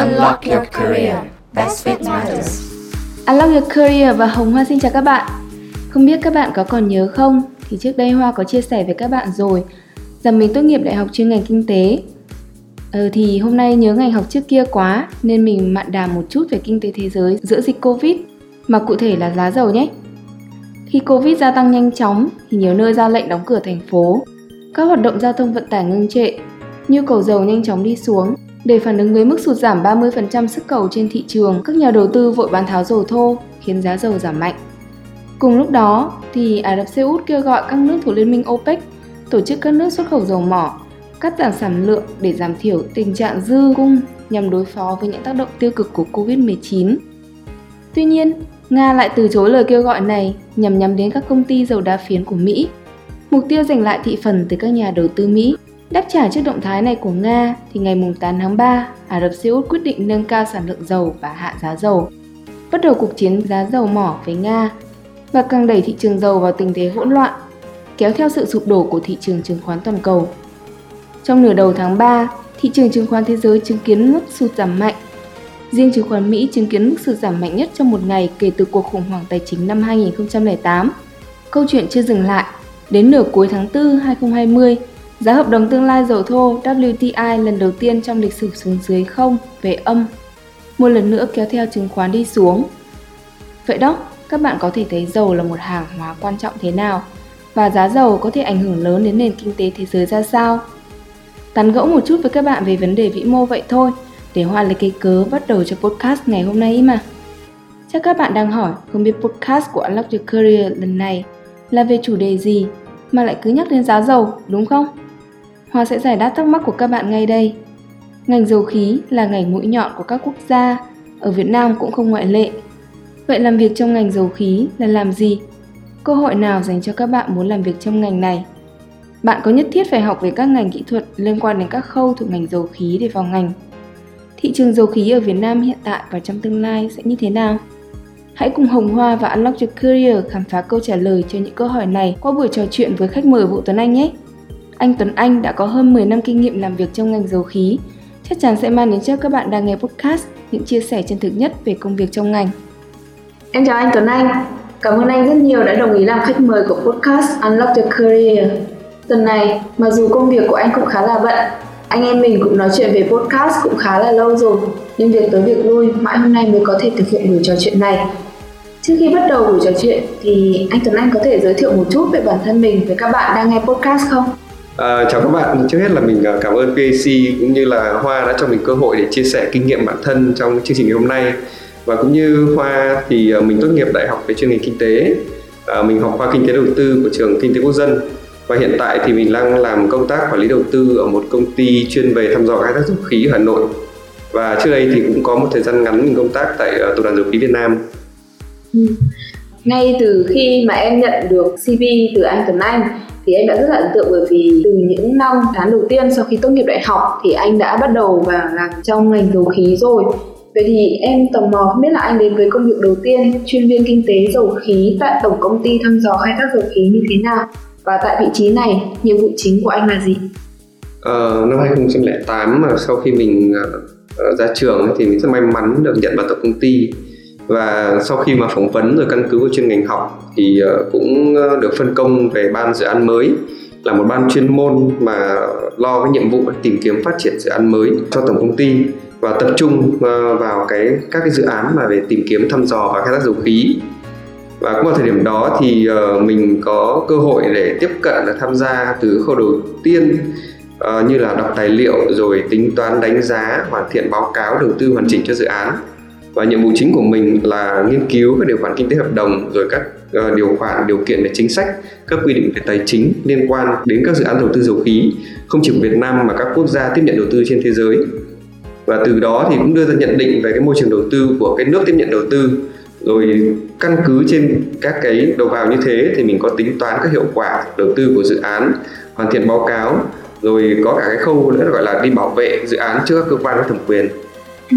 Unlock your career. Best fit matters. Unlock your career và Hồng Hoa xin chào các bạn. Không biết các bạn có còn nhớ không? Thì trước đây Hoa có chia sẻ với các bạn rồi rằng mình tốt nghiệp đại học chuyên ngành kinh tế. Ờ, thì hôm nay nhớ ngành học trước kia quá nên mình mạn đàm một chút về kinh tế thế giới giữa dịch Covid mà cụ thể là giá dầu nhé. Khi Covid gia tăng nhanh chóng thì nhiều nơi ra lệnh đóng cửa thành phố. Các hoạt động giao thông vận tải ngưng trệ, nhu cầu dầu nhanh chóng đi xuống. Để phản ứng với mức sụt giảm 30% sức cầu trên thị trường, các nhà đầu tư vội bán tháo dầu thô, khiến giá dầu giảm mạnh. Cùng lúc đó, thì Ả Rập Xê Út kêu gọi các nước thuộc Liên minh OPEC tổ chức các nước xuất khẩu dầu mỏ, cắt giảm sản lượng để giảm thiểu tình trạng dư cung nhằm đối phó với những tác động tiêu cực của Covid-19. Tuy nhiên, Nga lại từ chối lời kêu gọi này nhằm nhắm đến các công ty dầu đá phiến của Mỹ. Mục tiêu giành lại thị phần từ các nhà đầu tư Mỹ. Đáp trả trước động thái này của Nga thì ngày 8 tháng 3, Ả Rập Xê Út quyết định nâng cao sản lượng dầu và hạ giá dầu. Bắt đầu cuộc chiến giá dầu mỏ với Nga và càng đẩy thị trường dầu vào tình thế hỗn loạn, kéo theo sự sụp đổ của thị trường chứng khoán toàn cầu. Trong nửa đầu tháng 3, thị trường chứng khoán thế giới chứng kiến mức sụt giảm mạnh Riêng chứng khoán Mỹ chứng kiến mức sụt giảm mạnh nhất trong một ngày kể từ cuộc khủng hoảng tài chính năm 2008. Câu chuyện chưa dừng lại. Đến nửa cuối tháng 4 2020, giá hợp đồng tương lai dầu thô WTI lần đầu tiên trong lịch sử xuống dưới không về âm. Một lần nữa kéo theo chứng khoán đi xuống. Vậy đó, các bạn có thể thấy dầu là một hàng hóa quan trọng thế nào và giá dầu có thể ảnh hưởng lớn đến nền kinh tế thế giới ra sao. Tán gẫu một chút với các bạn về vấn đề vĩ mô vậy thôi – để Hoa lấy cái cớ bắt đầu cho podcast ngày hôm nay mà. Chắc các bạn đang hỏi không biết podcast của Unlock Your Career lần này là về chủ đề gì mà lại cứ nhắc đến giá dầu, đúng không? Hoa sẽ giải đáp thắc mắc của các bạn ngay đây. Ngành dầu khí là ngành mũi nhọn của các quốc gia, ở Việt Nam cũng không ngoại lệ. Vậy làm việc trong ngành dầu khí là làm gì? Cơ hội nào dành cho các bạn muốn làm việc trong ngành này? Bạn có nhất thiết phải học về các ngành kỹ thuật liên quan đến các khâu thuộc ngành dầu khí để vào ngành thị trường dầu khí ở Việt Nam hiện tại và trong tương lai sẽ như thế nào? Hãy cùng Hồng Hoa và Unlock Your Career khám phá câu trả lời cho những câu hỏi này qua buổi trò chuyện với khách mời Vũ Tuấn Anh nhé. Anh Tuấn Anh đã có hơn 10 năm kinh nghiệm làm việc trong ngành dầu khí, chắc chắn sẽ mang đến cho các bạn đang nghe podcast những chia sẻ chân thực nhất về công việc trong ngành. Em chào anh Tuấn Anh, cảm ơn anh rất nhiều đã đồng ý làm khách mời của podcast Unlock Your Career. Tuần này, mặc dù công việc của anh cũng khá là bận, anh em mình cũng nói chuyện về podcast cũng khá là lâu rồi, nhưng việc tới việc lui mãi hôm nay mới có thể thực hiện buổi trò chuyện này. Trước khi bắt đầu buổi trò chuyện thì anh Tuấn Anh có thể giới thiệu một chút về bản thân mình với các bạn đang nghe podcast không? À, chào các bạn, trước hết là mình ờ, cảm ơn PAC cũng như là Hoa đã cho mình cơ hội để chia sẻ kinh nghiệm bản thân trong chương trình ngày hôm nay. Và cũng như Hoa thì ờ, mình tốt nghiệp đại học về chuyên ngành kinh tế. À, mình học khoa kinh tế đầu tư của trường kinh tế quốc dân. Và hiện tại thì mình đang làm công tác quản lý đầu tư ở một công ty chuyên về thăm dò khai thác dầu khí ở Hà Nội. Và trước đây thì cũng có một thời gian ngắn mình công tác tại tập đoàn dầu khí Việt Nam. Ừ. Ngay từ khi mà em nhận được CV từ anh Tuấn Anh thì em đã rất là ấn tượng bởi vì từ những năm tháng đầu tiên sau khi tốt nghiệp đại học thì anh đã bắt đầu vào làm trong ngành dầu khí rồi. Vậy thì em tò mò không biết là anh đến với công việc đầu tiên chuyên viên kinh tế dầu khí tại tổng công ty thăm dò khai thác dầu khí như thế nào? Và tại vị trí này, nhiệm vụ chính của anh là gì? Ờ, năm 2008 mà sau khi mình uh, ra trường thì mình rất may mắn được nhận vào tổng công ty và sau khi mà phỏng vấn rồi căn cứ vào chuyên ngành học thì ờ, cũng ờ, được phân công về ban dự án mới, là một ban chuyên môn mà lo cái nhiệm vụ tìm kiếm phát triển dự án mới cho tổng công ty và tập trung ờ, vào cái, các cái dự án mà về tìm kiếm, thăm dò và khai thác dầu khí. Và cũng vào thời điểm đó thì mình có cơ hội để tiếp cận và tham gia từ khâu đầu tiên như là đọc tài liệu rồi tính toán đánh giá, hoàn thiện báo cáo, đầu tư hoàn chỉnh cho dự án và nhiệm vụ chính của mình là nghiên cứu các điều khoản kinh tế hợp đồng rồi các uh, điều khoản điều kiện về chính sách các quy định về tài chính liên quan đến các dự án đầu tư dầu khí không chỉ của Việt Nam mà các quốc gia tiếp nhận đầu tư trên thế giới. Và từ đó thì cũng đưa ra nhận định về cái môi trường đầu tư của cái nước tiếp nhận đầu tư. Rồi căn cứ trên các cái đầu vào như thế thì mình có tính toán các hiệu quả đầu tư của dự án hoàn thiện báo cáo rồi có cả cái khâu nữa gọi là đi bảo vệ dự án trước các cơ quan có thẩm quyền. Ừ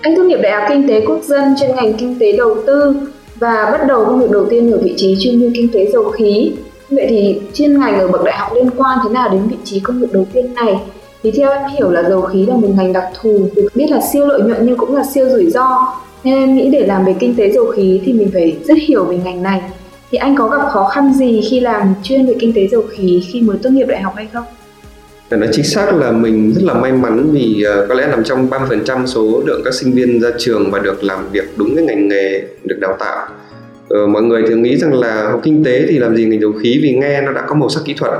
anh tốt nghiệp đại học kinh tế quốc dân chuyên ngành kinh tế đầu tư và bắt đầu công việc đầu tiên ở vị trí chuyên viên kinh tế dầu khí. Vậy thì chuyên ngành ở bậc đại học liên quan thế nào đến vị trí công việc đầu tiên này? Thì theo em hiểu là dầu khí là một ngành đặc thù, được biết là siêu lợi nhuận nhưng cũng là siêu rủi ro. Nên em nghĩ để làm về kinh tế dầu khí thì mình phải rất hiểu về ngành này. Thì anh có gặp khó khăn gì khi làm chuyên về kinh tế dầu khí khi mới tốt nghiệp đại học hay không? Để nói chính xác là mình rất là may mắn vì uh, có lẽ nằm trong 30% số lượng các sinh viên ra trường và được làm việc đúng cái ngành nghề được đào tạo. Uh, mọi người thường nghĩ rằng là học kinh tế thì làm gì ngành dầu khí vì nghe nó đã có màu sắc kỹ thuật.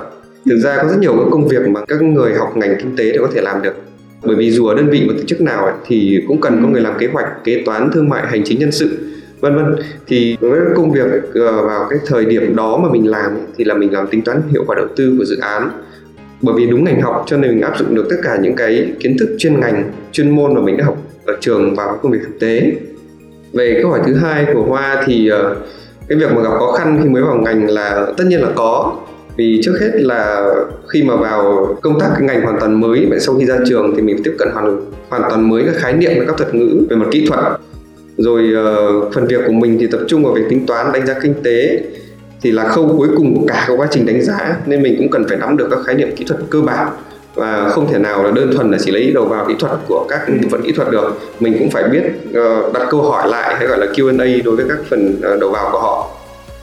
Thực ra có rất nhiều các công việc mà các người học ngành kinh tế đều có thể làm được. Bởi vì dù ở đơn vị một tổ chức nào ấy, thì cũng cần có người làm kế hoạch, kế toán, thương mại, hành chính nhân sự vân vân thì với công việc ờ, vào cái thời điểm đó mà mình làm thì là mình làm tính toán hiệu quả đầu tư của dự án bởi vì đúng ngành học cho nên mình áp dụng được tất cả những cái kiến thức chuyên ngành, chuyên môn mà mình đã học ở trường vào công việc thực tế. Về câu hỏi thứ hai của hoa thì ờ, cái việc mà gặp khó khăn khi mới vào ngành là tất nhiên là có. Vì trước hết là khi mà vào công tác cái ngành hoàn toàn mới, vậy sau khi ra trường thì mình tiếp cận hoàn hoàn toàn mới các khái niệm và các thuật ngữ, về mặt kỹ thuật. Rồi ờ, phần việc của mình thì tập trung vào việc tính toán, đánh giá kinh tế thì là khâu cuối cùng của cả quá trình đánh giá, nên mình cũng cần phải nắm được các khái niệm kỹ thuật cơ bản. Và không thể nào là đơn thuần là chỉ lấy đầu vào kỹ thuật của các bộ phận kỹ thuật được. Mình cũng phải biết ờ, đặt câu hỏi lại hay gọi là Q&A đối với các phần ờ, đầu vào của họ.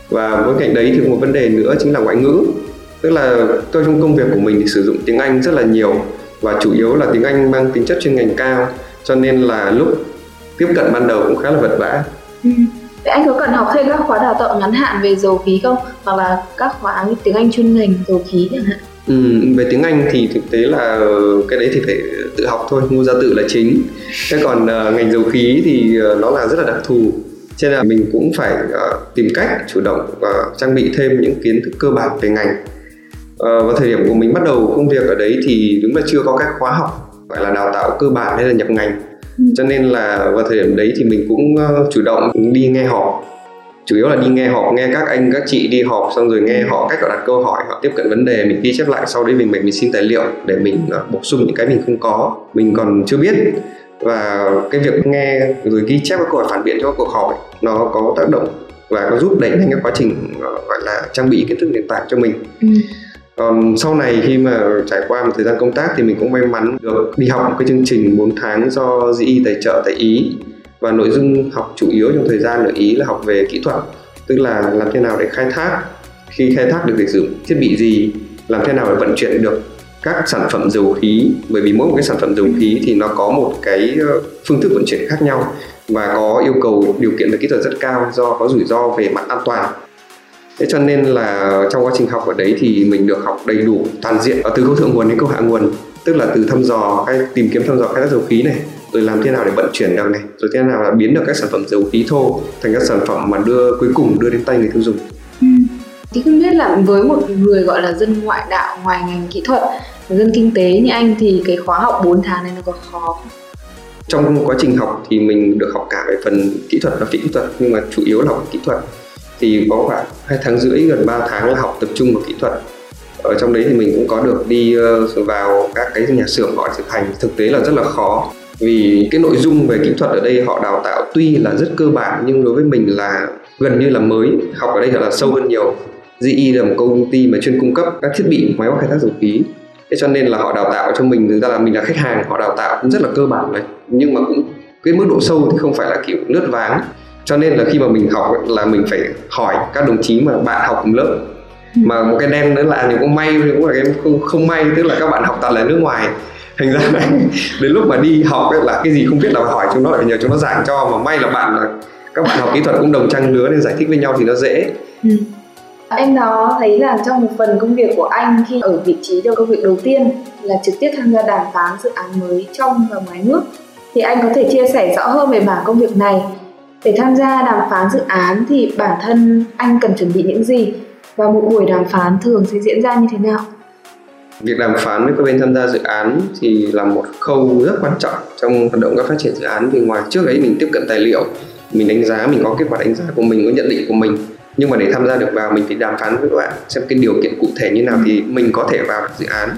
Và bên cạnh đấy thì một vấn đề nữa chính là ngoại ngữ. Tức là tôi trong công việc của mình thì sử dụng tiếng Anh rất là nhiều và chủ yếu là tiếng Anh mang tính chất chuyên ngành cao, cho nên là lúc tiếp cận ban đầu cũng khá là vật vã. Ừ. Vậy anh có cần học thêm các khóa đào tạo ngắn hạn về dầu khí không? Hoặc là các khóa tiếng Anh chuyên ngành dầu khí chẳng hạn? Ừ, về tiếng Anh thì thực tế là ờ, cái đấy thì phải tự học thôi, ngu gia tự là chính. Thế còn uh, ngành dầu khí thì uh, nó là rất là đặc thù. Cho nên là mình cũng phải uh, tìm cách chủ động và uh, trang bị thêm những kiến thức cơ bản về ngành. Uh, vào thời điểm của mình bắt đầu công việc ở đấy thì đúng là chưa có các khóa học gọi là đào tạo cơ bản hay là nhập ngành cho nên là vào thời điểm đấy thì mình cũng ờ, chủ động đi nghe họp. Chủ yếu là đi nghe họp nghe các anh các chị đi họp xong rồi nghe họ cách họ đặt câu hỏi họ tiếp cận vấn đề mình ghi chép lại sau đấy mình mình, mình xin tài liệu để mình ờ, bổ sung những cái mình không có mình còn chưa biết. Và cái việc nghe rồi ghi chép các câu hỏi phản biện cho các cuộc họp ấy, nó có tác động và có giúp đẩy nhanh cái quá trình ờ, gọi là trang bị kiến thức nền tảng cho mình. Ừ còn sau này khi mà trải qua một thời gian công tác thì mình cũng may mắn được đi học một cái chương trình 4 tháng do GE tài trợ tại Ý. Và nội dung học chủ yếu trong thời gian ở Ý là học về kỹ thuật, tức là làm thế nào để khai thác. Khi khai thác được sử dụng thiết bị gì, làm thế nào để vận chuyển được các sản phẩm dầu khí. Bởi vì mỗi một cái sản phẩm dầu khí thì nó có một cái ờ, phương thức vận chuyển khác nhau và có yêu cầu điều kiện về kỹ thuật rất cao do có rủi ro về mặt an toàn thế cho nên là trong quá trình học ở đấy thì mình được học đầy đủ toàn diện ở từ khâu thượng nguồn đến khâu hạ nguồn tức là từ thăm dò hay tìm kiếm thăm dò khai thác dầu khí này rồi làm thế nào để vận chuyển được này rồi thế nào là biến được các sản phẩm dầu khí thô thành các sản phẩm mà đưa cuối cùng đưa đến tay người tiêu dùng ừ. thì không biết là với một người gọi là dân ngoại đạo ngoài ngành kỹ thuật dân kinh tế như anh thì cái khóa học 4 tháng này nó có khó không? trong quá trình học thì mình được học cả về phần kỹ thuật và phi kỹ thuật nhưng mà chủ yếu là học kỹ thuật thì có khoảng hai tháng rưỡi, gần 3 tháng là học tập trung vào kỹ thuật. Ở trong đấy thì mình cũng có được đi ờ, vào các cái nhà xưởng gọi thực hành. Thực tế là rất là khó, vì cái nội dung về kỹ thuật ở đây họ đào tạo tuy là rất cơ bản, nhưng đối với mình là gần như là mới. Học ở đây là sâu hơn nhiều. GE là một công ty mà chuyên cung cấp các thiết bị máy móc khai thác dầu khí. Thế cho nên là họ đào tạo cho mình, thực ra là mình là khách hàng, họ đào tạo cũng rất là cơ bản đấy. Nhưng mà cũng cái mức độ sâu thì không phải là kiểu lướt váng cho nên là khi mà mình học là mình phải hỏi các đồng chí mà bạn học cùng lớp. Mà một cái đen nữa là những có may cũng là cái không, không may tức là các bạn học toàn là nước ngoài. Thành ra là đến lúc mà đi học ấy là cái gì không biết là hỏi chúng nó lại nhờ chúng nó giảng cho. Mà may là bạn là các bạn học kỹ thuật cũng đồng trang lứa nên giải thích với nhau thì nó dễ. Ừ. Em đó thấy là trong một phần công việc của anh khi ở vị trí đầu công việc đầu tiên là trực tiếp tham gia đàm phán dự án mới trong và ngoài nước thì anh có thể chia sẻ rõ hơn về mảng công việc này? Để tham gia đàm phán dự án thì bản thân anh cần chuẩn bị những gì? Và một buổi đàm phán thường sẽ diễn ra như thế nào? Việc đàm phán với các bên tham gia dự án thì là một khâu rất quan trọng trong hoạt động các phát triển dự án. Vì ngoài trước ấy mình tiếp cận tài liệu, mình đánh giá, mình có kết quả đánh giá của mình, có nhận định của mình. Nhưng mà để tham gia được vào mình phải đàm phán với các bạn xem cái điều kiện cụ thể như nào thì mình có thể vào dự án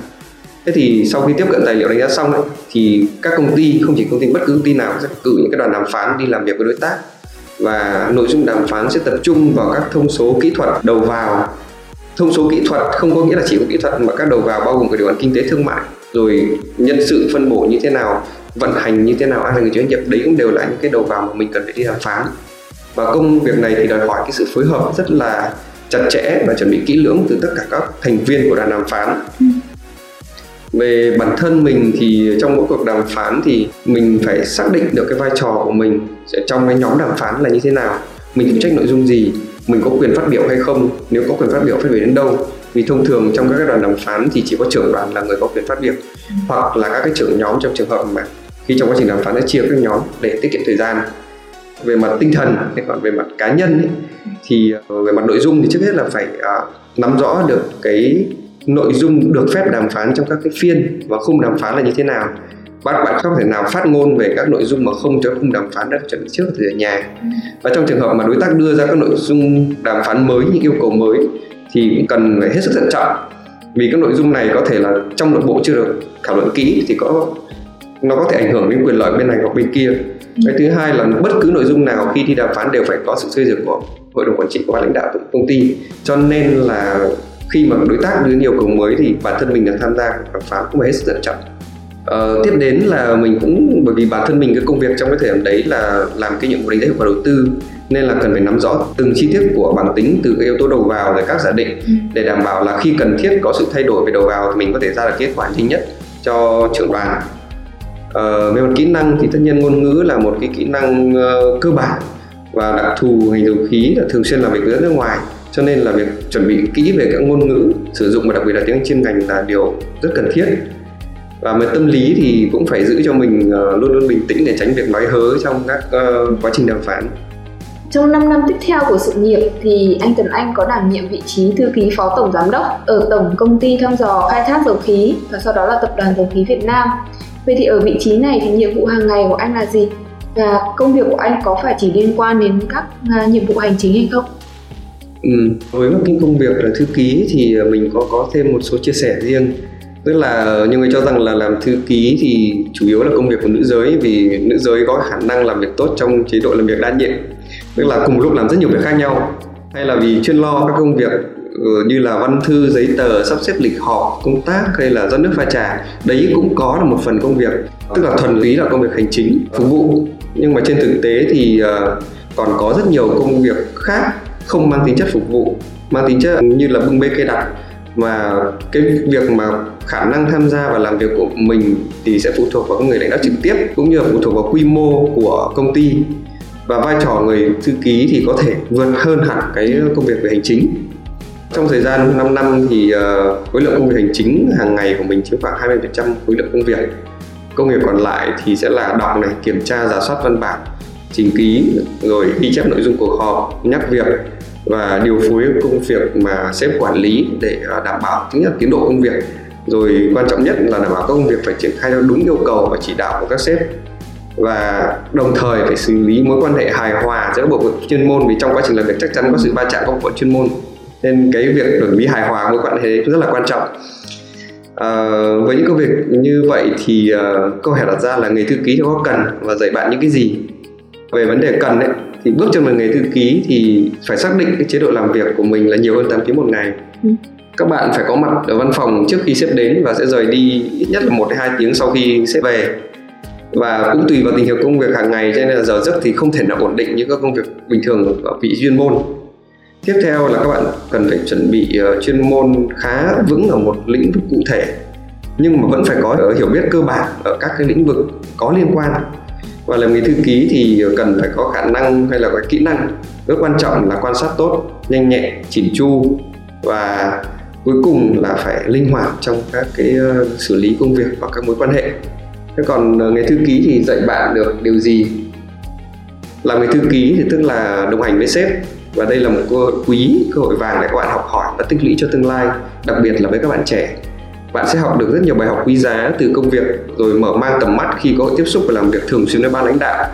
thế thì sau khi tiếp cận tài liệu đánh giá xong ấy, thì các công ty không chỉ công ty bất cứ công ty nào sẽ cử những cái đoàn đàm phán đi làm việc với đối tác. Và nội dung đàm phán sẽ tập trung vào các thông số kỹ thuật đầu vào. Thông số kỹ thuật không có nghĩa là chỉ có kỹ thuật mà các đầu vào bao gồm cả điều khoản kinh tế thương mại rồi nhân sự phân bổ như thế nào vận hành như thế nào ai là người chịu trách nhiệm đấy cũng đều là những cái đầu vào mà mình cần phải đi đàm phán. Và công việc này thì đòi hỏi cái sự phối hợp rất là chặt chẽ và chuẩn bị kỹ lưỡng từ tất cả các thành viên của đoàn đàm phán. Ừ về bản thân mình thì trong mỗi cuộc đàm phán thì mình phải xác định được cái vai trò của mình trong cái nhóm đàm phán là như thế nào. Mình phụ trách nội dung gì mình có quyền phát biểu hay không nếu có quyền phát biểu phát biểu đến đâu. Vì thông thường trong các đoàn đàm phán thì chỉ có trưởng đoàn là người có quyền phát biểu hoặc là các cái trưởng nhóm trong trường hợp mà khi trong quá trình đàm phán đã chia các nhóm để tiết kiệm thời gian. Về mặt tinh thần hay còn về mặt cá nhân ấy, thì ờ, về mặt nội dung thì trước hết là phải à, nắm rõ được cái nội dung được phép đàm phán trong các cái phiên và khung đàm phán là như thế nào. Bạn bạn không thể nào phát ngôn về các nội dung mà không cho khung đàm phán đã chuẩn bị trước từ nhà. Và trong trường hợp mà đối tác đưa ra các nội dung đàm phán mới những yêu cầu mới thì cũng cần phải hết sức thận trọng. Vì các nội dung này có thể là trong nội bộ chưa được thảo luận kỹ thì có nó có thể ảnh hưởng đến quyền lợi bên này hoặc bên kia. Cái thứ hai là bất cứ nội dung nào khi đi đàm phán đều phải có sự xây dựng của hội đồng quản trị của lãnh đạo của công ty. Cho nên là khi mà đối tác đưa yêu cầu mới thì bản thân mình được tham gia đàm phán cũng phải hết sức thận trọng. Ờ, tiếp đến là mình cũng bởi vì bản thân mình cái công việc trong cái thời điểm đấy là làm cái nhiệm vụ đánh giá hiệu quả đầu tư nên là cần phải nắm rõ từng chi tiết của bản tính từ cái yếu tố đầu vào rồi các giả định ừ. để đảm bảo là khi cần thiết có sự thay đổi về đầu vào thì mình có thể ra được kết quả nhanh nhất cho trưởng đoàn. Uh, về mặt kỹ năng thì tất nhiên ngôn ngữ là một cái kỹ năng uh, cơ bản và đặc thù ngành dầu khí là thường xuyên làm việc với nước ngoài cho nên là việc chuẩn bị kỹ về các ngôn ngữ sử dụng và đặc biệt là tiếng chuyên ngành là điều rất cần thiết và về tâm lý thì cũng phải giữ cho mình uh, luôn luôn bình tĩnh để tránh việc nói hớ trong các uh, quá trình đàm phán trong 5 năm tiếp theo của sự nghiệp thì anh Tuấn Anh có đảm nhiệm vị trí thư ký phó tổng giám đốc ở tổng công ty thăm dò khai thác dầu khí và sau đó là tập đoàn dầu khí Việt Nam. Vậy thì ở vị trí này thì nhiệm vụ hàng ngày của anh là gì? Và công việc của anh có phải chỉ liên quan đến các uh, nhiệm vụ hành chính hay không? Ừ, với một cái công việc là thư ký thì mình có có thêm một số chia sẻ riêng. Tức là nhiều người cho rằng là làm thư ký thì chủ yếu là công việc của nữ giới vì nữ giới có khả năng làm việc tốt trong chế độ làm việc đa nhiệm. Tức là cùng một lúc làm rất nhiều việc khác nhau. Hay là vì chuyên lo các công việc ừ, như là văn thư giấy tờ sắp xếp lịch họp công tác hay là rót nước pha trà đấy cũng có là một phần công việc. Tức là thuần túy là công việc hành chính phục vụ. Nhưng mà trên thực tế thì ờ, còn có rất nhiều công việc khác không mang tính chất phục vụ mang tính chất như là bưng bê cây đặt. Và cái việc mà khả năng tham gia và làm việc của mình thì sẽ phụ thuộc vào người lãnh đạo trực tiếp cũng như là phụ thuộc vào quy mô của công ty. Và vai trò người thư ký thì có thể vượt hơn hẳn cái công việc về hành chính. Trong thời gian 5 năm thì uh, khối lượng công việc hành chính hàng ngày của mình chiếm khoảng 20% khối lượng công việc. Công việc còn lại thì sẽ là đọc này kiểm tra giả soát văn bản trình ký rồi ghi chép nội dung cuộc họp nhắc việc và điều phối công việc mà sếp quản lý để à, đảm bảo thứ nhất tiến độ công việc rồi quan trọng nhất là đảm bảo các công việc phải triển khai theo đúng yêu cầu và chỉ đạo của các sếp. Và đồng thời phải xử lý mối quan hệ hài hòa giữa các bộ phận chuyên môn vì trong quá trình làm việc chắc chắn có sự va chạm các bộ phận chuyên môn. Nên cái việc xử lý hài hòa mối quan hệ rất là quan trọng. À, với những công việc như vậy thì uh, câu hỏi đặt ra là người thư ký thì có cần và dạy bạn những cái gì? Về vấn đề cần đấy thì bước chân vào nghề thư ký thì phải xác định cái chế độ làm việc của mình là nhiều hơn 8 tiếng một ngày. Ừ. các bạn phải có mặt ở văn phòng trước khi sếp đến và sẽ rời đi ít nhất là một hai tiếng sau khi sếp về. Và cũng tùy vào tình hình công việc hàng ngày cho nên là giờ giấc thì không thể nào ổn định như các công việc bình thường ở vị chuyên môn. Tiếp theo là các bạn cần phải chuẩn bị uh, chuyên môn khá vững ở một lĩnh vực cụ thể nhưng mà vẫn phải có hiểu biết cơ bản ở các cái lĩnh vực có liên quan và làm nghề thư ký thì cần phải có khả năng hay là có kỹ năng. Rất quan trọng là quan sát tốt, nhanh nhẹn chỉn chu và cuối cùng là phải linh hoạt trong các cái ờ, xử lý công việc và các mối quan hệ. Thế còn ờ, nghề thư ký thì dạy bạn được điều gì? Làm nghề thư ký thì tức là đồng hành với sếp. Và đây là một cơ hội quý, cơ hội vàng để các bạn học hỏi và tích lũy cho tương lai, đặc biệt là với các bạn trẻ bạn sẽ học được rất nhiều bài học quý giá từ công việc rồi mở mang tầm mắt khi có tiếp xúc và làm việc thường xuyên với ban lãnh đạo.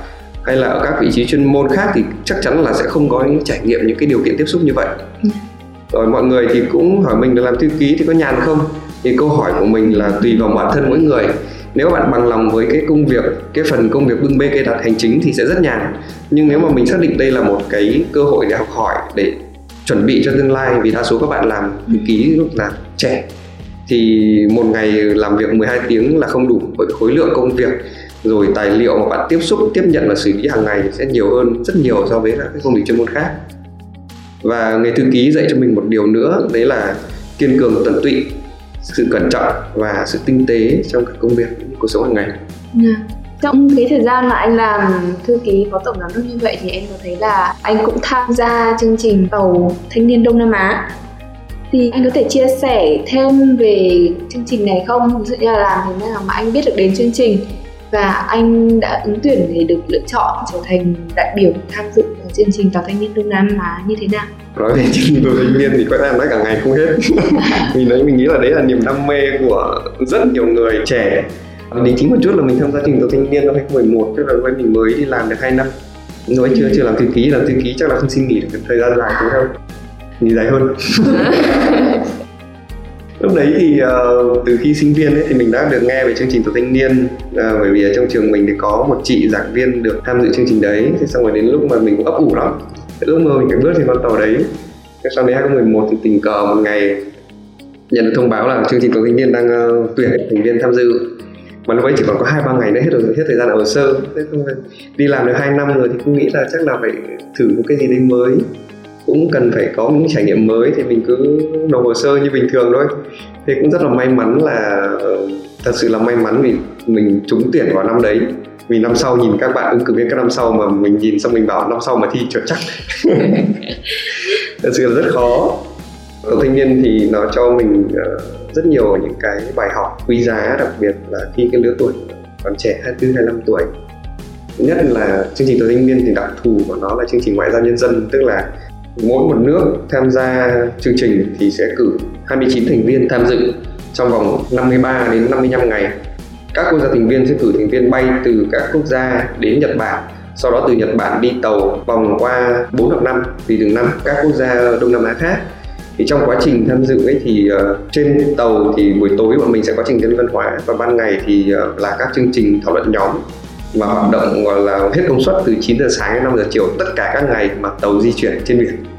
Hay là ở các vị trí chuyên môn khác thì chắc chắn là sẽ không có những trải nghiệm những cái điều kiện tiếp xúc như vậy. Ừ. rồi mọi người thì cũng hỏi mình là làm thư ký thì có nhàn không? Thì câu hỏi của mình là tùy vào bản thân mỗi người. Nếu bạn bằng lòng với cái công việc cái phần công việc bưng bê cây đặt hành chính thì sẽ rất nhàn. Nhưng nếu mà mình xác định đây là một cái cơ hội để học hỏi để chuẩn bị cho tương lai vì đa số các bạn làm thư ký lúc là trẻ thì một ngày làm việc 12 tiếng là không đủ bởi khối lượng công việc, rồi tài liệu mà bạn tiếp xúc, tiếp nhận và xử lý hàng ngày sẽ nhiều hơn, rất nhiều so với các công việc chuyên môn khác. Và nghề thư ký dạy cho mình một điều nữa, đấy là kiên cường tận tụy, sự cẩn trọng và sự tinh tế trong các công việc, cuộc sống hàng ngày. Yeah. Trong cái thời gian mà anh làm thư ký phó tổng giám đốc như vậy thì em có thấy là anh cũng tham gia chương trình tàu thanh niên Đông Nam Á thì anh có thể chia sẻ thêm về chương trình này không? Ví dụ như là làm thế nào mà anh biết được đến chương trình và anh đã ứng tuyển để được lựa chọn trở thành đại biểu tham dự vào chương trình tàu thanh niên Đông Nam Á như thế nào? nói về chương trình tàu thanh niên thì có lẽ nói cả ngày không hết vì đấy mình nghĩ là đấy là niềm đam mê của rất nhiều người trẻ Lý chính một chút là mình tham gia trình độ thanh niên năm 2011 tức là lúc mình mới đi làm được 2 năm lúc chưa chưa làm thư ký làm thư ký chắc là không xin nghỉ được thời gian dài cũng đâu nghỉ dài hơn. Lúc đấy thì uh, từ khi sinh viên ấy, thì mình đã được nghe về chương trình tổ thanh niên uh, bởi vì ở trong trường mình thì có một chị giảng viên được tham dự chương trình đấy. Thế xong rồi đến lúc mà mình cũng ấp ủ lắm. Thế lúc mà mình phải bước trên con tàu đấy thế sau đấy 2011 thì tình cờ một ngày nhận được thông báo là chương trình tổ thanh niên đang uh, tuyển thành viên tham dự. Mà lúc ấy chỉ còn có hai ba ngày nữa hết rồi hết thời gian ở hồ sơ. Thế không đi làm được hai năm rồi thì cũng nghĩ là chắc là phải thử một cái gì đấy mới cũng cần phải có những trải nghiệm mới thì mình cứ nộp hồ sơ như bình thường thôi. Thì cũng rất là may mắn là thật sự là may mắn vì mình trúng tuyển vào năm đấy. Vì năm sau nhìn các bạn ứng cử viên các năm sau mà mình nhìn xong mình bảo năm sau mà thi chuẩn chắc. Thật sự là rất khó. Tổ thanh niên thì nó cho mình uh, rất nhiều những cái bài học quý giá đặc biệt là khi cái lứa tuổi còn trẻ 24 25 tuổi. Nhất là chương trình tuổi thanh niên thì đặc thù của nó là chương trình ngoại giao nhân dân tức là mỗi một nước tham gia chương trình thì sẽ cử 29 thành viên tham dự trong vòng 53 đến 55 ngày. Các quốc gia thành viên sẽ cử thành viên bay từ các quốc gia đến Nhật Bản sau đó từ Nhật Bản đi tàu vòng qua 4 hoặc năm tùy từng năm các quốc gia Đông Nam Á khác. Thì trong quá trình tham dự ấy thì uh, trên tàu thì buổi tối bọn mình sẽ có trình diễn văn hóa và ban ngày thì uh, là các chương trình thảo luận nhóm và hoạt động gọi là hết công suất từ 9 giờ sáng đến 5 giờ chiều. Tất cả các ngày mà tàu di chuyển trên biển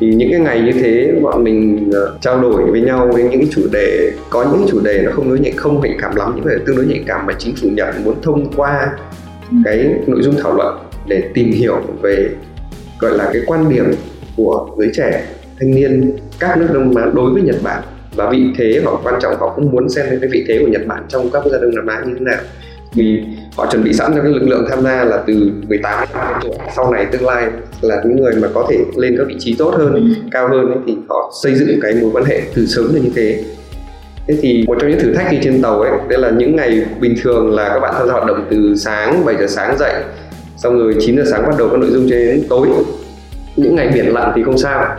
thì những cái ngày như thế bọn mình uh, trao đổi với nhau với những chủ đề có những chủ đề nó không đối nhạy không nhạy cảm lắm những cái tương đối nhạy cảm mà chính phủ Nhật muốn thông qua cái nội dung thảo luận để tìm hiểu về gọi là cái quan điểm của giới trẻ thanh niên các nước Đông Nam Á đối với Nhật Bản. Và vị thế họ quan trọng họ cũng muốn xem cái vị thế của Nhật Bản trong các quốc gia Đông Nam Á như thế nào vì họ chuẩn bị sẵn cho cái lực lượng tham gia là từ 18 đến 20 tuổi. Sau này tương lai là những người mà có thể lên các vị trí tốt hơn ừ. cao hơn ấy, thì họ xây dựng cái mối quan hệ từ sớm là như thế. Thế thì một trong những thử thách đi trên tàu ấy đây là những ngày bình thường là các bạn tham gia hoạt động từ sáng 7 giờ sáng dậy xong rồi 9 giờ sáng bắt đầu có nội dung cho đến tối. Những ngày biển lặng thì không sao.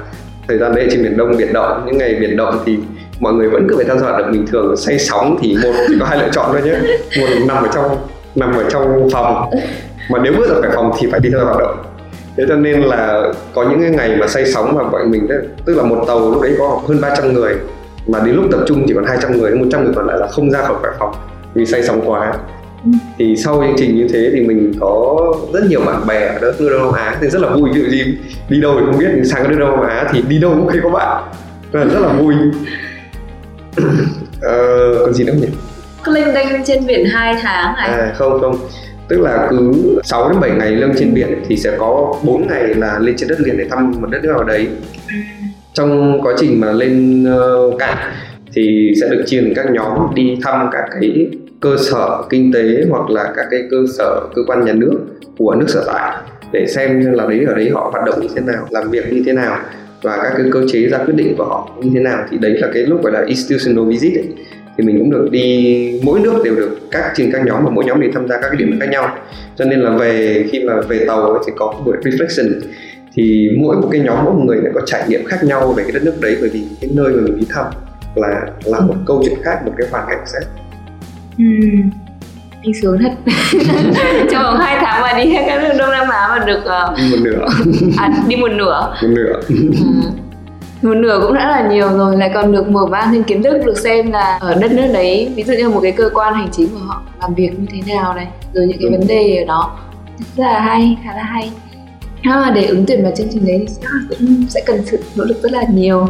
Thời gian đấy trên biển đông biển động những ngày biển động thì mọi người vẫn cứ phải tham gia được bình thường say sóng thì một chỉ có hai lựa chọn thôi nhé. Một nằm ở trong nằm ở trong phòng. Mà nếu bước ra khỏi phòng thì phải đi theo hoạt động. Thế cho nên là có những cái ngày mà say sóng mà bọn mình đấy, tức là một tàu lúc đấy có hơn 300 người mà đến lúc tập trung chỉ còn 200 người 100 người còn lại là không ra khỏi phòng vì say sóng quá. Thì sau chương trình như thế thì mình có rất nhiều bạn bè ở đất nước Đông Nam Á thì rất là vui. Ví dụ gì đi đâu thì không biết sang cái nước Đông Nam Á thì đi đâu cũng thấy có bạn. Rất là vui. ờ, còn gì nữa nhỉ? Có lên đênh trên biển 2 tháng này à không không. Tức là cứ 6 đến 7 ngày lưng trên biển thì sẽ có 4 ngày là lên trên đất liền để thăm một đất nước nào đấy. Trong quá trình mà lên uh, cạn thì sẽ được chia thành các nhóm đi thăm các cái cơ sở kinh tế hoặc là các cái cơ sở cơ quan nhà nước của nước sở tại để xem là đấy ở đấy họ hoạt động như thế nào làm việc như thế nào và các cái cơ chế ra quyết định của họ như thế nào thì đấy là cái lúc gọi là institutional visit ấy. thì mình cũng được đi mỗi nước đều được các trên các nhóm và mỗi nhóm đều tham gia các cái điểm khác nhau cho nên là về khi mà về tàu ấy, thì có buổi reflection thì mỗi một cái nhóm mỗi một người lại có trải nghiệm khác nhau về cái đất nước đấy bởi vì cái nơi mà mình đi thăm là là một câu chuyện khác một cái hoàn cảnh khác ừ anh sướng thật. Trong vòng 2 tháng mà đi hết các nước đông nam á mà được uh... đi một nửa. à, đi một nửa. Một nửa. Ừ. một nửa cũng đã là nhiều rồi lại còn được mở mang thêm kiến thức được xem là ở đất nước đấy ví dụ như một cái cơ quan hành chính của họ làm việc như thế nào này rồi những cái vấn đề ở đó. Rất là hay khá là hay. À, để ứng tuyển vào chương trình đấy thì sẽ cần sự nỗ lực rất là nhiều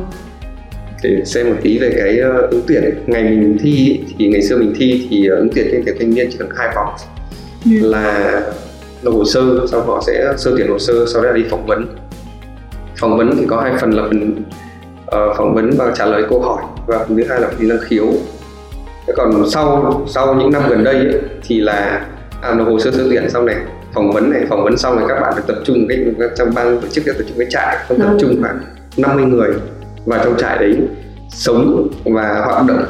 để xem một tí về cái uh, ứng tuyển ngày mình thi thì ngày xưa mình thi thì uh, ứng tuyển trên tuyển thanh niên chỉ cần hai vòng. Ừ. là nộp hồ sơ sau họ sẽ sơ tuyển hồ sơ sau đó là đi phỏng vấn. Phỏng vấn thì có hai phần là phần uh, phỏng vấn và trả lời câu hỏi và phần thứ hai là phần năng khiếu. Còn sau sau những năm gần đây ấy, thì là à, nộp hồ sơ sơ tuyển xong này phỏng vấn này phỏng vấn xong rồi các bạn phải tập trung cái trong ban tổ chức tổ chức cái trại không tập trung khoảng 50 người và trong trại đấy sống và hoạt động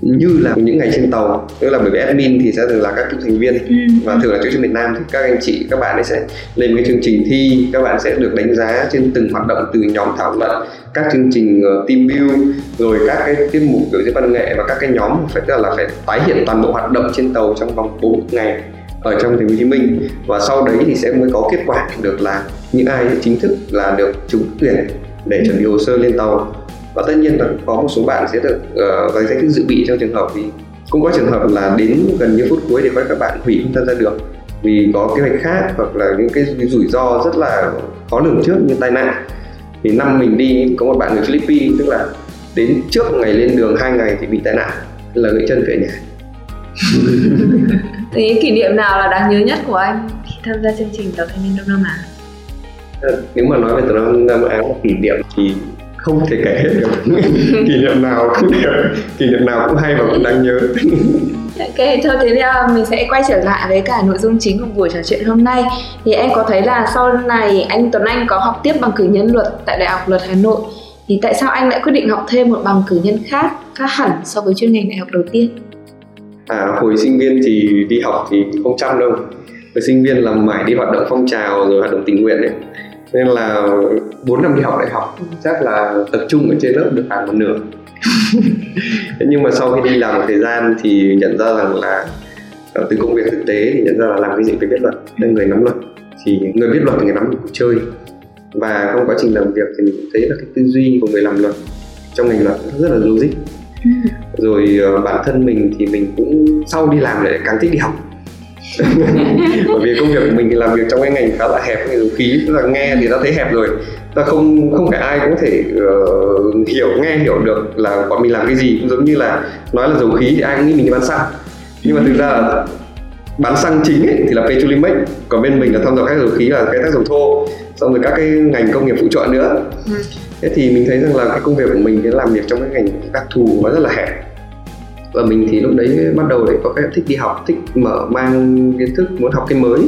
như là những ngày trên tàu. Tức là bởi vì admin thì sẽ thường là các thành viên ừ. và thường là chỗ trong Việt Nam thì các anh chị các bạn ấy sẽ lên cái chương trình thi. Các bạn sẽ được đánh giá trên từng hoạt động từ nhóm thảo luận các chương trình uh, team build rồi các cái tiết mục biểu diễn văn nghệ và các cái nhóm phải tức là phải tái hiện toàn bộ hoạt động trên tàu trong vòng 4 ngày ở trong thành phố Hồ Chí Minh. Và sau đấy thì sẽ mới có kết quả được là những ai chính thức là được trúng tuyển để chuẩn bị hồ sơ lên tàu. Và tất nhiên là có một số bạn sẽ được uh, danh sách dự bị trong trường hợp thì cũng có trường hợp là đến gần như phút cuối thì các bạn hủy không tham gia được. Vì có kế hoạch khác hoặc là những cái rủi ro rất là khó lường trước như tai nạn. Thì năm mình đi có một bạn người Philippines tức là đến trước ngày lên đường hai ngày thì bị tai nạn là gãy chân về nhà. Thế kỷ niệm nào là đáng nhớ nhất của anh khi tham gia chương trình tàu thanh niên Đông Nam Á? Nếu mà nói về tàu Đông Nam Á kỷ niệm thì không thể kể hết được. Kỷ niệm nào cũng được. Kỷ niệm nào cũng hay và cũng đáng nhớ. Ok, thôi thế thì à, mình sẽ quay trở lại với cả nội dung chính của buổi trò chuyện hôm nay. Thì em có thấy là sau này anh Tuấn Anh có học tiếp bằng cử nhân luật tại Đại học Luật Hà Nội Thì tại sao anh lại quyết định học thêm một bằng cử nhân khác, khác hẳn so với chuyên ngành đại học đầu tiên? À, hồi sinh viên thì đi học thì không chăm đâu. Hồi sinh viên là mãi đi hoạt động phong trào rồi hoạt động tình nguyện ấy nên là 4 năm đi học đại học chắc là tập trung ở trên lớp được khoảng một nửa. Nhưng mà sau khi đi làm một thời gian thì nhận ra rằng là ờ, từ công việc thực tế thì nhận ra là làm cái gì phải biết luật nên người nắm luật. Thì người biết luật thì người nắm được cuộc chơi. Và trong quá trình làm việc thì mình thấy là cái tư duy của người làm luật trong ngành luật rất là logic. Ừ. rồi ờ, bản thân mình thì mình cũng sau đi làm lại càng thích đi học bởi vì công việc của mình thì làm việc trong cái ngành khá là hẹp về dầu khí tức là nghe thì đã thấy hẹp rồi. Ta không không phải ai cũng thể uh, hiểu nghe hiểu được là bọn mình làm cái gì. Cũng giống như là nói là dầu khí thì ai cũng nghĩ mình đi bán xăng. Nhưng mà thực ra là bán xăng chính ấy, thì là petrolimex còn bên mình là thăm dò các dầu khí là cái tác dầu thô xong rồi các cái ngành công nghiệp phụ trợ nữa. Ừ. thế thì mình thấy rằng là cái công việc của mình cái làm việc trong cái ngành đặc thù nó rất là hẹp và mình thì lúc đấy bắt đầu để có cái thích đi học thích mở mang kiến thức muốn học cái mới.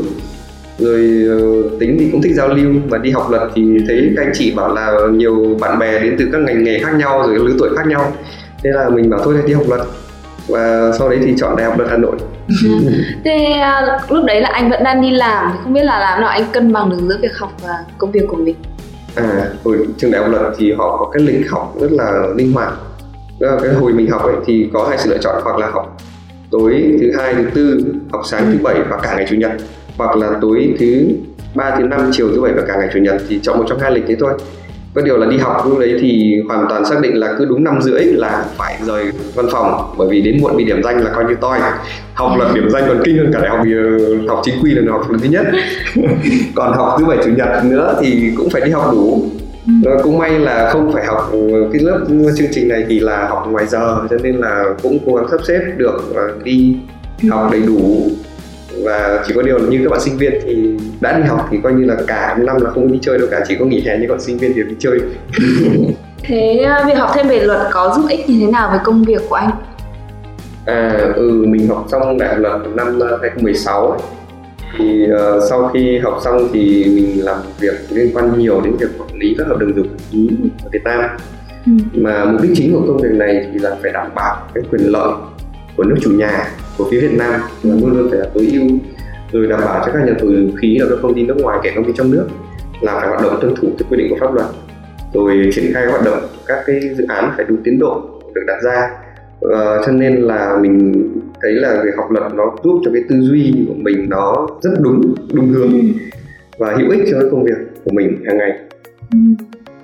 Rồi uh, tính thì cũng thích giao lưu. Và đi học luật thì thấy các anh chị bảo là nhiều bạn bè đến từ các ngành nghề khác nhau rồi lứa tuổi khác nhau. Thế là mình bảo thôi đi học luật. Và sau đấy thì chọn đại học luật hà nội. Thế uh, lúc đấy là anh vẫn đang đi làm. Thì không biết là làm nào anh cân bằng được giữa việc học và công việc của mình? À hồi trường đại học luật thì họ có cái lịch học rất là linh hoạt cái hồi mình học ấy, thì có hai sự lựa chọn, hoặc là học tối thứ hai, thứ tư, học sáng thứ bảy và cả ngày chủ nhật. Hoặc là tối thứ ba, thứ năm, chiều thứ bảy và cả ngày chủ nhật, thì chọn một trong hai lịch thế thôi. Có điều là đi học lúc đấy thì hoàn toàn xác định là cứ đúng năm rưỡi là phải rời văn phòng, bởi vì đến muộn bị điểm danh là coi như toi. Học là điểm danh còn kinh hơn cả đại học ờ, học chính quy là học lần thứ nhất. Còn học thứ bảy, chủ nhật nữa thì cũng phải đi học đủ. Ờ, cũng may là không phải học cái lớp chương trình này thì là học ngoài giờ cho nên là cũng cố gắng sắp xếp được đi học đầy đủ. Và chỉ có điều là như các bạn sinh viên thì đã đi học thì coi như là cả năm là không đi chơi đâu cả chỉ có nghỉ hè như còn sinh viên thì đi chơi. Thế ờ, việc học thêm về luật có giúp ích như thế nào với công việc của anh? À ừ mình học xong đại học luật năm 2016 ấy thì uh, sau khi học xong thì mình làm việc liên quan nhiều đến việc quản lý các hợp đồng dầu khí ở Việt Nam. Ừ. mà mục đích chính của công việc này thì là phải đảm bảo cái quyền lợi của nước chủ nhà của phía Việt Nam. Là luôn luôn phải là tối ưu rồi đảm bảo cho các nhà thầu dầu khí là các công ty nước ngoài kể công ty trong nước là phải hoạt động tuân thủ theo quy định của pháp luật. Rồi triển khai hoạt động các cái dự án phải đúng tiến độ được đặt ra uh, cho nên là mình thấy là việc học luật nó giúp cho cái tư duy của mình nó rất đúng đúng hướng ừ. và hữu ích cho cái công việc của mình hàng ngày. Ừ.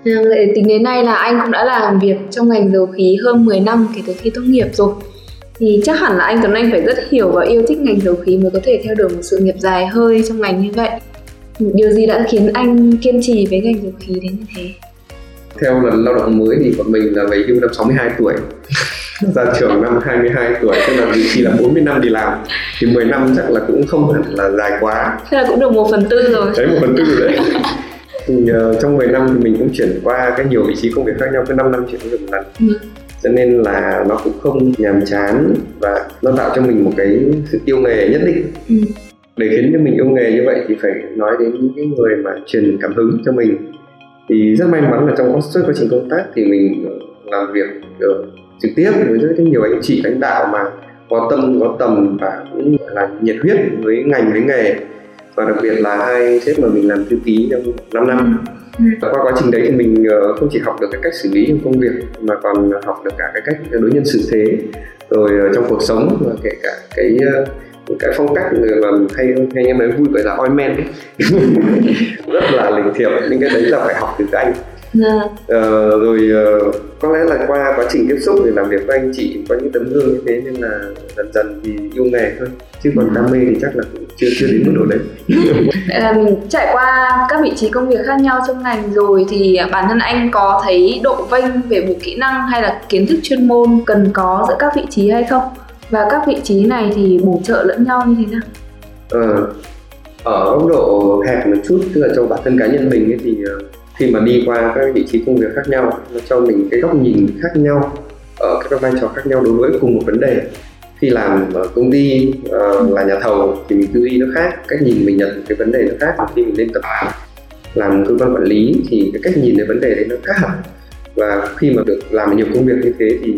Vậy tính đến nay là anh cũng đã làm việc trong ngành dầu khí hơn 10 năm kể từ khi tốt nghiệp rồi. Thì chắc hẳn là anh Tuấn Anh phải rất hiểu và yêu thích ngành dầu khí mới có thể theo đuổi một sự nghiệp dài hơi trong ngành như vậy. Điều gì đã khiến anh kiên trì với ngành dầu khí đến như thế? Theo luật lao động mới thì bọn mình là về hưu năm 62 tuổi ra trường năm 22 tuổi tức là vị trí là 40 năm đi làm thì 10 năm chắc là cũng không hẳn là dài quá. Thế là cũng được một phần tư rồi. Đấy một phần tư rồi đấy. Thì uh, trong 10 năm thì mình cũng chuyển qua cái nhiều vị trí công việc khác nhau cứ 5 năm chuyển được một lần. Ừ. cho nên là nó cũng không nhàm chán và nó tạo cho mình một cái sự yêu nghề nhất định. Ừ. để khiến cho mình yêu nghề như vậy thì phải nói đến những cái người mà truyền cảm hứng cho mình. Thì rất may mắn là trong suốt quá trình công tác thì mình làm việc được trực tiếp với rất nhiều anh chị lãnh đạo mà có tâm có tầm và cũng là nhiệt huyết với ngành với nghề. Và đặc biệt là hai sếp mà mình làm thư ký trong 5 năm. Ừ. qua quá trình đấy thì mình ờ, không chỉ học được cái cách xử lý trong công việc mà còn học được cả cái cách đối nhân xử thế rồi ờ, trong cuộc sống và kể cả cái ờ, cái phong cách mà hay hay em nói vui gọi là oil man rất là linh thiệp những cái đấy là phải học từ các anh Yeah. Dạ. Uh, rồi uh, có lẽ là qua quá trình tiếp xúc để làm việc với anh chị có những tấm gương như thế nên là dần dần thì yêu nghề thôi chứ còn đam mê thì chắc là cũng chưa chưa đến mức độ đấy um, trải qua các vị trí công việc khác nhau trong ngành rồi thì bản thân anh có thấy độ vênh về bộ kỹ năng hay là kiến thức chuyên môn cần có giữa các vị trí hay không và các vị trí này thì bổ trợ lẫn nhau như thế nào? Ờ, ở góc độ hẹp một chút tức là trong bản thân cá nhân mình ấy thì khi mà đi qua các vị trí công việc khác nhau nó cho mình cái góc nhìn khác nhau ờ, ở các vai trò khác nhau đối với cùng một vấn đề. Khi làm ở công ty uh, là nhà thầu thì mình tư duy nó khác cách nhìn mình nhận cái vấn đề nó khác khi mình lên tập đoàn. Làm cơ quan quản lý thì cái cách nhìn về vấn đề đấy nó khác hẳn. Và khi mà được làm nhiều công việc như thế thì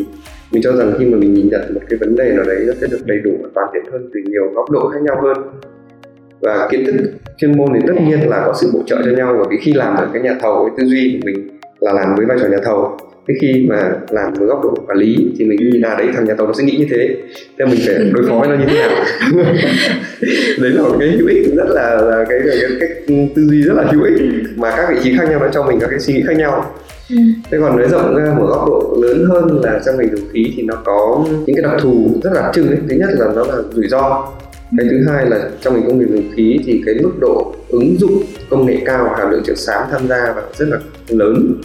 mình cho rằng khi mà mình nhìn nhận một cái vấn đề nào đấy nó sẽ được đầy đủ và toàn diện hơn từ nhiều góc độ khác nhau hơn và kiến thức chuyên môn thì tất nhiên là có sự bổ trợ cho nhau bởi vì khi làm ở cái nhà thầu cái tư duy của mình là làm với vai trò nhà thầu thế khi mà làm với góc độ quản lý thì mình nhìn là đấy thằng nhà thầu nó sẽ nghĩ như thế thế mình phải đối phó với nó như thế nào đấy là một cái hữu ích rất là, là cái, cái, cái cách tư duy rất là hữu ích mà các vị trí khác nhau nó cho mình các cái suy nghĩ khác nhau Ừ. thế còn nói rộng ra một góc độ lớn hơn là trong ngành dầu khí thì nó có những cái đặc thù rất là đặc trưng ấy. thứ nhất là nó là rủi ro cái thứ hai là trong ngành công nghiệp dầu khí thì cái mức độ ứng dụng công nghệ cao hàm lượng chất xám tham gia vào rất là lớn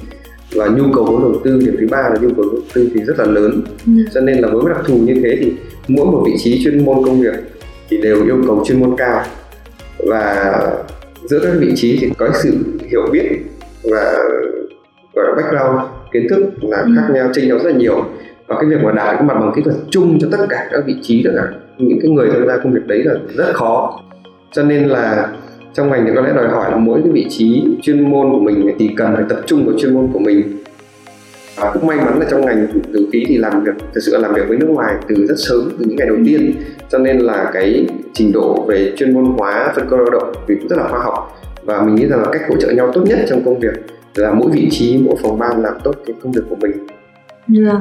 và nhu cầu vốn đầu tư điểm thứ ba là nhu cầu đầu tư thì rất là lớn ừ. cho nên là với đặc thù như thế thì mỗi một vị trí chuyên môn công việc thì đều yêu cầu chuyên môn cao và giữa các vị trí thì có sự hiểu biết và gọi là background kiến thức là ừ. khác nhau chênh nhau rất là nhiều và cái việc mà đạt cái mặt bằng kỹ thuật chung cho tất cả các vị trí tất cả những cái người tham gia công việc đấy là rất khó. Cho nên là trong ngành thì có lẽ đòi hỏi là mỗi cái vị trí chuyên môn của mình thì cần phải tập trung vào chuyên môn của mình. Và cũng may mắn là trong ngành dầu khí thì làm việc, thực sự là làm việc với nước ngoài từ rất sớm, từ những ngày đầu tiên. Cho nên là cái trình độ về chuyên môn hóa, phân cơ lao động thì cũng rất là khoa học. Và mình nghĩ rằng là cách hỗ trợ nhau tốt nhất trong công việc là mỗi vị trí, mỗi phòng ban làm tốt cái công việc của mình. Yeah.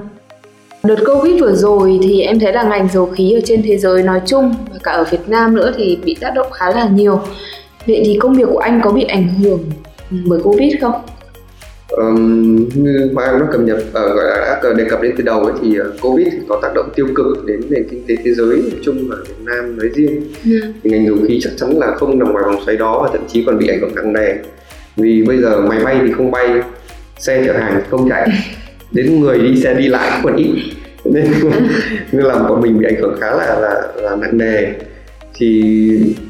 Đợt Covid vừa rồi thì em thấy là ngành dầu khí ở trên thế giới nói chung và cả ở Việt Nam nữa thì bị tác động khá là nhiều. Vậy thì công việc của anh có bị ảnh hưởng bởi Covid không? Um, như mà em đã cập nhật uh, gọi là đã đề cập đến từ đầu ấy, thì uh, Covid có tác động tiêu cực đến nền kinh tế thế giới nói chung và Việt Nam nói riêng. Yeah. Ừ. Thì ngành dầu khí chắc chắn là không nằm ngoài vòng xoáy đó và thậm chí còn bị ảnh hưởng nặng nề vì bây giờ máy bay thì không bay xe chở hàng không chạy đến người đi xe đi lại cũng còn ít. Nên nên làm bọn mình bị ảnh hưởng khá là là, là nặng nề. Thì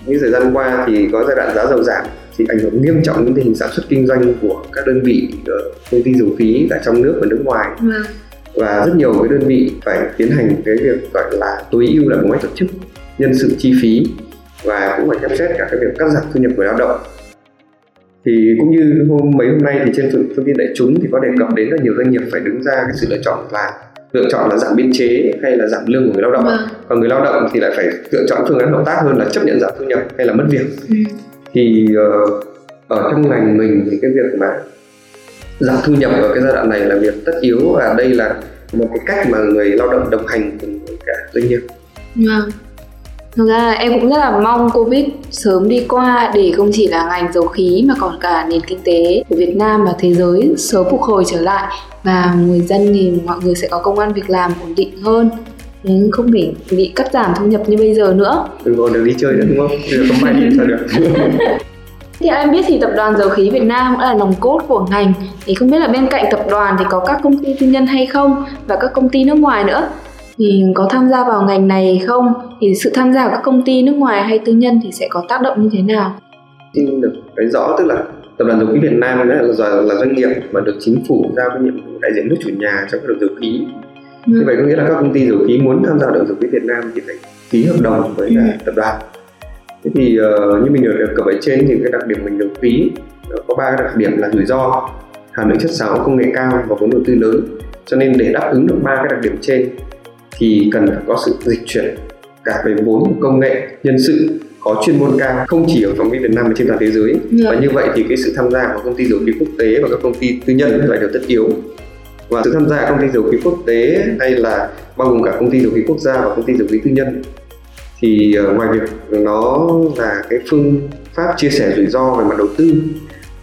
những thời gian qua thì có giai đoạn giá dầu giảm thì ảnh hưởng nghiêm trọng đến tình hình sản xuất kinh doanh của các đơn vị công ty dầu khí tại trong nước và nước ngoài. Vâng. và rất nhiều cái đơn vị phải tiến hành cái việc gọi là tối ưu lại bộ máy tổ chức nhân sự chi phí và cũng phải xem xét cả cái việc cắt giảm thu nhập của lao động thì cũng như hôm mấy hôm nay thì trên thông tin đại chúng thì có đề cập đến là nhiều doanh nghiệp phải đứng ra cái sự lựa chọn là lựa chọn là giảm biên chế hay là giảm lương của người lao động vâng. còn người lao động thì lại phải lựa chọn phương án hợp tác hơn là chấp nhận giảm thu nhập hay là mất việc ừ. thì uh, ở trong ngành mình thì cái việc mà giảm thu nhập ở cái giai đoạn này là việc tất yếu và đây là một cái cách mà người lao động đồng hành cùng cả doanh nghiệp. Vâng. Thực ra em cũng rất là mong Covid sớm đi qua để không chỉ là ngành dầu khí mà còn cả nền kinh tế của Việt Nam và thế giới sớm phục hồi trở lại và người dân thì mọi người sẽ có công an việc làm ổn định hơn. Nhưng không bị bị cắt giảm thu nhập như bây giờ nữa. Đừng còn được đi chơi nữa đúng không? Bây giờ không bay đi sao được. Thì em biết thì tập đoàn dầu khí Việt Nam cũng là nòng cốt của ngành. Thì không biết là bên cạnh tập đoàn thì có các công ty tư nhân hay không và các công ty nước ngoài nữa. Thì có tham gia vào ngành này không thì sự tham gia của các công ty nước ngoài hay tư nhân thì sẽ có tác động như thế nào xin được nói rõ tức là tập đoàn dầu khí Việt Nam là, là, là doanh nghiệp mà được chính phủ giao cái nhiệm vụ đại diện nước chủ nhà trong cái đầu dầu khí ừ. như vậy có nghĩa là các công ty dầu khí muốn tham gia đầu dầu khí Việt Nam thì phải ký hợp đồng với ừ. tập đoàn thế thì uh, như mình được đề cập ở trên thì cái đặc điểm mình đầu khí có ba đặc điểm là rủi ro hàm lượng chất xám công nghệ cao và vốn đầu tư lớn cho nên để đáp ứng được ba cái đặc điểm trên thì cần phải có sự dịch chuyển cả về vốn công nghệ nhân sự có chuyên môn cao không chỉ ở vi Việt Nam mà trên toàn thế giới yeah. Dạ. và như vậy thì cái sự tham gia của công ty dầu khí quốc tế và các công ty tư nhân là điều tất yếu và sự tham gia công ty dầu khí quốc tế hay là bao gồm cả công ty dầu khí quốc gia và công ty dầu khí tư nhân thì uh, ngoài việc nó là cái phương pháp chia sẻ rủi ro về mặt đầu tư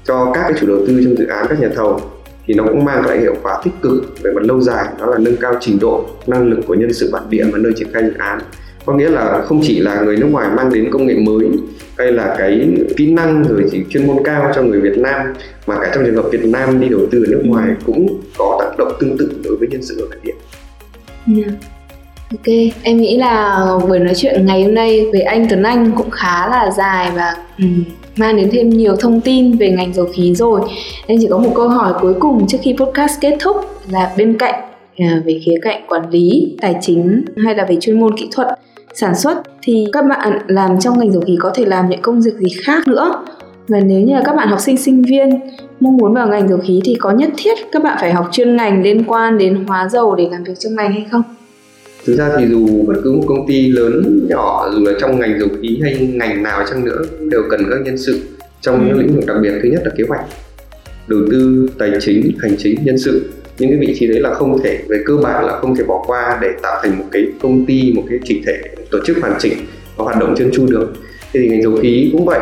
cho các cái chủ đầu tư trong dự án các nhà thầu thì nó cũng mang lại hiệu quả tích cực về mặt lâu dài đó là nâng cao trình độ năng lực của nhân sự bản địa và nơi triển khai dự án có nghĩa là không chỉ là người nước ngoài mang đến công nghệ mới hay là cái kỹ năng rồi chỉ chuyên môn cao cho người Việt Nam mà cả trong trường hợp Việt Nam đi đầu tư ở nước ngoài cũng có tác động tương tự đối với nhân sự ở bản địa. Yeah. Ok, em nghĩ là buổi nói chuyện ngày hôm nay về anh Tuấn Anh cũng khá là dài và um, mang đến thêm nhiều thông tin về ngành dầu khí rồi. Em chỉ có một câu hỏi cuối cùng trước khi podcast kết thúc là bên cạnh à, về khía cạnh quản lý, tài chính hay là về chuyên môn kỹ thuật sản xuất thì các bạn làm trong ngành dầu khí có thể làm những công việc gì khác nữa. Và nếu như là các bạn học sinh sinh viên mong muốn vào ngành dầu khí thì có nhất thiết các bạn phải học chuyên ngành liên quan đến hóa dầu để làm việc trong ngành hay không? Thực ra thì dù bất cứ một công ty lớn nhỏ dù là trong ngành dầu khí hay ngành nào chăng nữa đều cần các nhân sự trong những lĩnh vực đặc biệt. Thứ nhất là kế hoạch đầu tư tài chính hành chính nhân sự những cái vị trí đấy là không thể về cơ bản là không thể bỏ qua để tạo thành một cái công ty một cái chỉnh thể tổ chức hoàn chỉnh và hoạt động chân chu được. Thế thì ngành dầu khí cũng vậy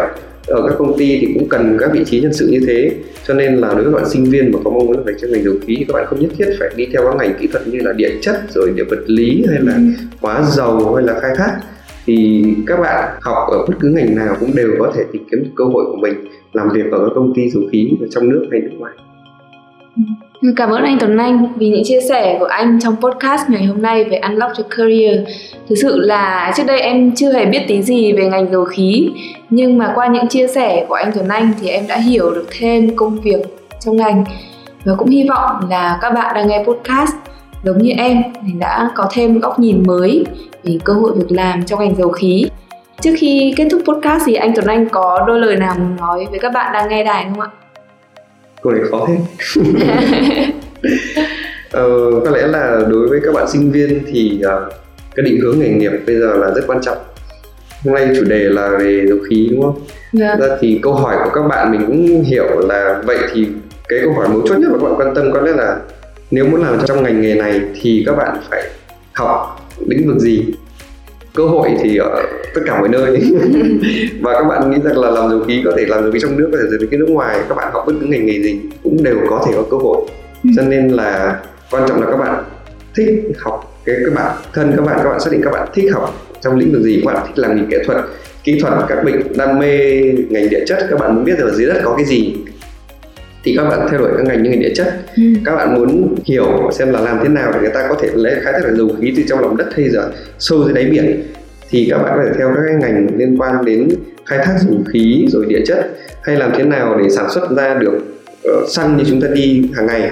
ở các công ty thì cũng cần các vị trí nhân sự như thế cho nên là đối với bạn sinh viên mà có mong muốn về trong ngành dầu khí thì các bạn không nhất thiết phải đi theo các ngành kỹ thuật như là địa chất rồi địa vật lý hay là ừ. hóa dầu hay là khai thác. Thì các bạn học ở bất cứ ngành nào cũng đều có thể tìm kiếm được cơ hội của mình làm việc ở các công ty dầu khí ở trong nước hay nước ngoài Cảm ơn anh Tuấn Anh vì những chia sẻ của anh trong podcast ngày hôm nay về Unlock Your Career. Thực sự là trước đây em chưa hề biết tí gì về ngành dầu khí, nhưng mà qua những chia sẻ của anh Tuấn Anh thì em đã hiểu được thêm công việc trong ngành và cũng hy vọng là các bạn đang nghe podcast giống như em thì đã có thêm góc nhìn mới về cơ hội việc làm trong ngành dầu khí. Trước khi kết thúc podcast thì anh Tuấn Anh có đôi lời nào muốn nói với các bạn đang nghe đài không ạ? Câu này khó thế ờ, có lẽ là đối với các bạn sinh viên thì uh, cái định hướng nghề nghiệp bây giờ là rất quan trọng hôm nay chủ đề là về dầu khí đúng không yeah. Dạ. ra thì câu hỏi của các bạn mình cũng hiểu là vậy thì cái câu hỏi mấu chốt nhất mà các bạn quan tâm có lẽ là nếu muốn làm trong ngành nghề này thì các bạn phải học lĩnh vực gì cơ hội thì ở tất cả mọi nơi và các bạn nghĩ rằng là làm dầu khí có thể làm dầu khí trong nước có thể dầu khí nước ngoài các bạn học bất cứ ngành nghề gì cũng đều có thể có cơ hội ừ. cho nên là quan trọng là các bạn thích học cái các bạn thân các bạn các bạn xác định các bạn thích học trong lĩnh vực gì các bạn thích làm gì nghệ thuật kỹ thuật các bệnh đam mê ngành địa chất các bạn muốn biết là dưới đất có cái gì thì các bạn theo đuổi các ngành như ngành địa chất. Ừ. các bạn muốn hiểu xem là làm thế nào để người ta có thể lấy khai thác được dầu khí từ trong lòng đất hay là sâu dưới đáy biển. Thì các bạn phải theo các ngành liên quan đến khai thác dầu khí rồi địa chất hay làm thế nào để sản xuất ra được uh, xăng như chúng ta đi hàng ngày.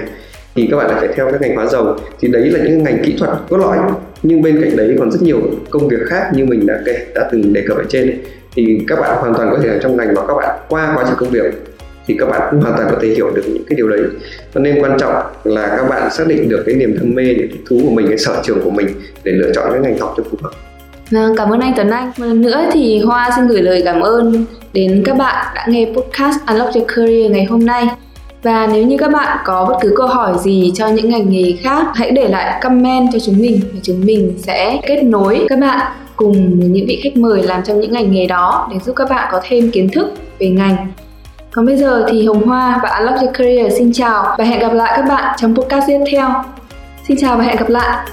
Thì các bạn lại phải theo các ngành hóa dầu. Thì đấy là những ngành kỹ thuật cốt lõi. Nhưng bên cạnh đấy còn rất nhiều công việc khác như mình đã kể đã từng đề cập ở trên. Ấy. thì các bạn hoàn toàn có thể ở trong ngành mà các bạn qua quá trình công việc thì các bạn cũng hoàn toàn có thể hiểu được những cái điều đấy cho nên quan trọng là các bạn xác định được cái niềm đam mê cái thú của mình cái sở trường của mình để lựa chọn cái ngành học cho phù hợp Vâng, cảm ơn anh Tuấn Anh. Một lần nữa thì Hoa xin gửi lời cảm ơn đến các bạn đã nghe podcast Unlock Your Career ngày hôm nay. Và nếu như các bạn có bất cứ câu hỏi gì cho những ngành nghề khác, hãy để lại comment cho chúng mình và chúng mình sẽ kết nối các bạn cùng những vị khách mời làm trong những ngành nghề đó để giúp các bạn có thêm kiến thức về ngành. Còn bây giờ thì Hồng Hoa và Unlock Your Career xin chào và hẹn gặp lại các bạn trong podcast tiếp theo. Xin chào và hẹn gặp lại.